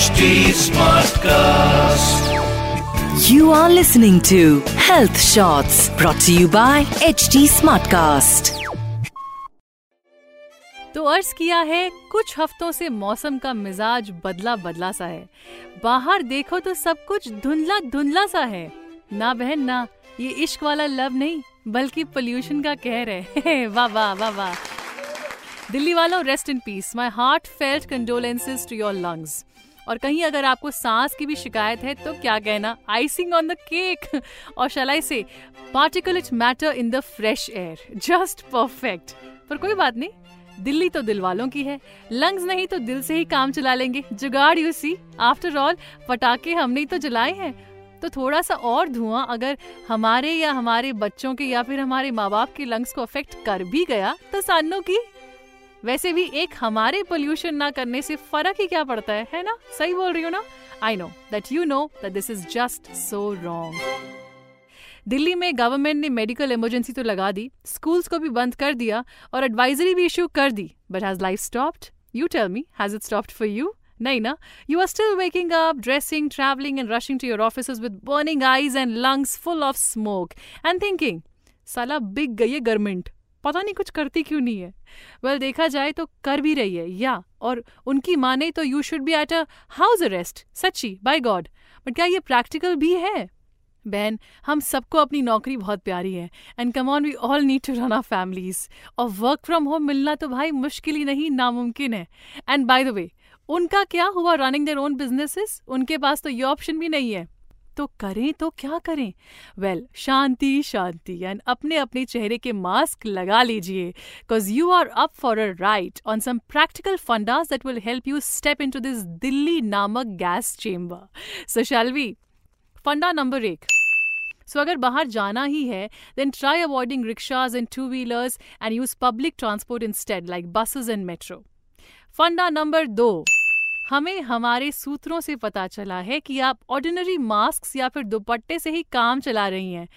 HD Smartcast. You are listening to Health Shots brought to you by HD Smartcast. तो अर्ज़ किया है कुछ हफ्तों से मौसम का मिजाज बदला बदला सा है। बाहर देखो तो सब कुछ धुंधला धुंधला सा है। ना बहन ना ये इश्क वाला लव नहीं बल्कि पोल्यूशन का कहर है। वाह वाह वाह वाह। दिल्ली वालों rest in peace my heart felt condolences to your lungs और कहीं अगर आपको सांस की भी शिकायत है तो क्या कहना? आइसिंग ऑन द केक और शलाई से particulate matter in the fresh air just perfect पर कोई बात नहीं, दिल्ली तो दिल वालों की है। लंग्स नहीं तो दिल से ही काम चला लेंगे। जुगाड़ यू सी आफ्टर ऑल पटाखे हमने ही तो जलाए हैं। तो थोड़ा सा और धुआँ अगर हमारे या हमारे बच्चों के या फिर हमारे माँ बाप के लंग्स को अफेक्ट कर भी गया तो सानों की वैसे भी एक हमारे पोल्यूशन ना करने से फ़र्क ही क्या पड़ता है है ना? सही बोल रही हो ना? I know that you know that this is just so wrong Delhi में गवर्नमेंट ने मेडिकल इमरजेंसी तो लगा दी स्कूल्स को भी बंद कर दिया और एडवाइजरी भी इशू कर दी but has life stopped you tell me has it stopped for you नहीं ना? You are still waking up dressing travelling and rushing to your office with burning eyes and lungs full of smoke and thinking साला बिक गई है government पता नहीं कुछ करती क्यों नहीं है। वेल well, देखा जाए तो कर भी रही है या और उनकी माने तो you should be at a house arrest सच्ची बाय गॉड बट क्या ये प्रैक्टिकल भी है? बहन हम सबको अपनी नौकरी बहुत प्यारी है and come on we all need to run our families और वर्क फ्रॉम होम मिलना तो भाई मुश्किल ही नहीं नामुमकिन है। एंड बाय द वे उनका क्या हुआ रनिंग देयर ओन बिजनेसेस उनके पास तो ये ऑप्शन भी नहीं है। तो करें तो क्या करें? वेल well, शांति शांति एंड अपने अपने चेहरे के मास्क लगा लीजिए because you are up for a right on some practical fundas that will help you step into this Delhi नामक gas chamber so shall we funda number एक. सो so, अगर बाहर जाना ही है then try avoiding rickshaws and two wheelers and use public transport instead like buses and metro funda number दो. हमें हमारे सूत्रों से पता चला है कि आप ऑर्डिनरी मास्क या फिर दुपट्टे से ही काम चला रही हैं।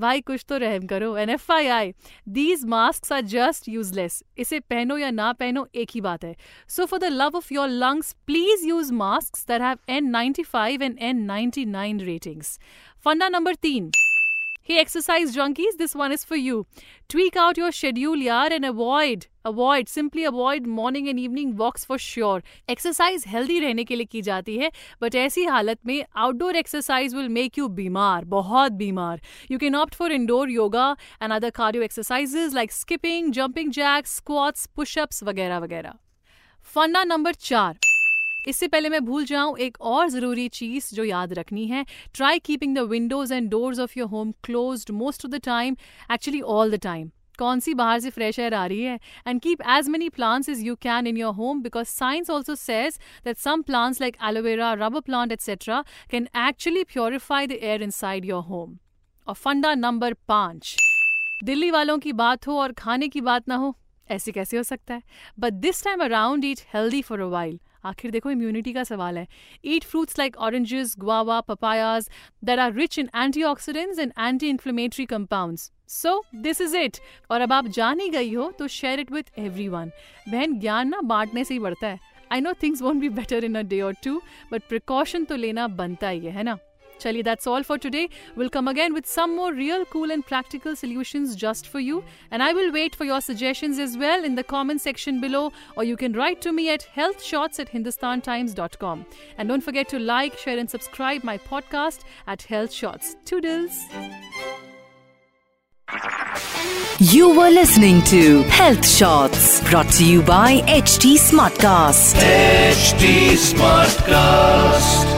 भाई, कुछ तो रहम करो and if I I these mask are just useless इसे पहनो या ना पहनो, एक ही बात है। So for the love of your lungs please use mask that have N ninety five and N ninety nine ratings funda number तीन। Hey, exercise junkies, this one is for you. Tweak out your schedule, yaar, and avoid, avoid, simply avoid morning and evening walks for sure. Exercise healthy रहने के लिए की जाती है but ऐसी हालत में outdoor exercise will make you बीमार बहुत बीमार you can opt for indoor yoga and other cardio exercises like skipping jumping jacks squats pushups वगैरह वगैरह फंडा नंबर चार इससे पहले मैं भूल जाऊँ, एक और ज़रूरी चीज़ जो याद रखनी है try keeping the windows and doors of your home close most of the time actually all the time कौन सी बाहर से फ्रेश एयर आ रही है? And keep as many plants is you can in your home because science also says that some plants like aloe vera rubber plant etcetera can actually purify the air inside your home और funda number पाँच, दिल्ली वालों की बात हो और खाने की बात ना हो, ऐसे कैसे हो सकता है? But this time around eat healthy for a while आखिर देखो इम्यूनिटी का सवाल है। Eat fruits like oranges guava papayas that are rich in antioxidants and anti inflammatory compound so this is it और अब आप जान ही गई हो तो share it with everyone बहन, ज्ञान ना बांटने से ही बढ़ता है। I know things won't be better in a day और टू बट प्रिकॉशन तो लेना बनता ही, है ना? Chali, that's all for today. We'll come again with some more real, cool, and practical solutions just for you. And I will wait for your suggestions as well in the comment section below, or you can write to me at healthshots at hindustantimes.com. And don't forget to like, share, and subscribe my podcast at Health Shots. Toodles. You were listening to Health Shots brought to you by HT Smartcast. HD Smartcast.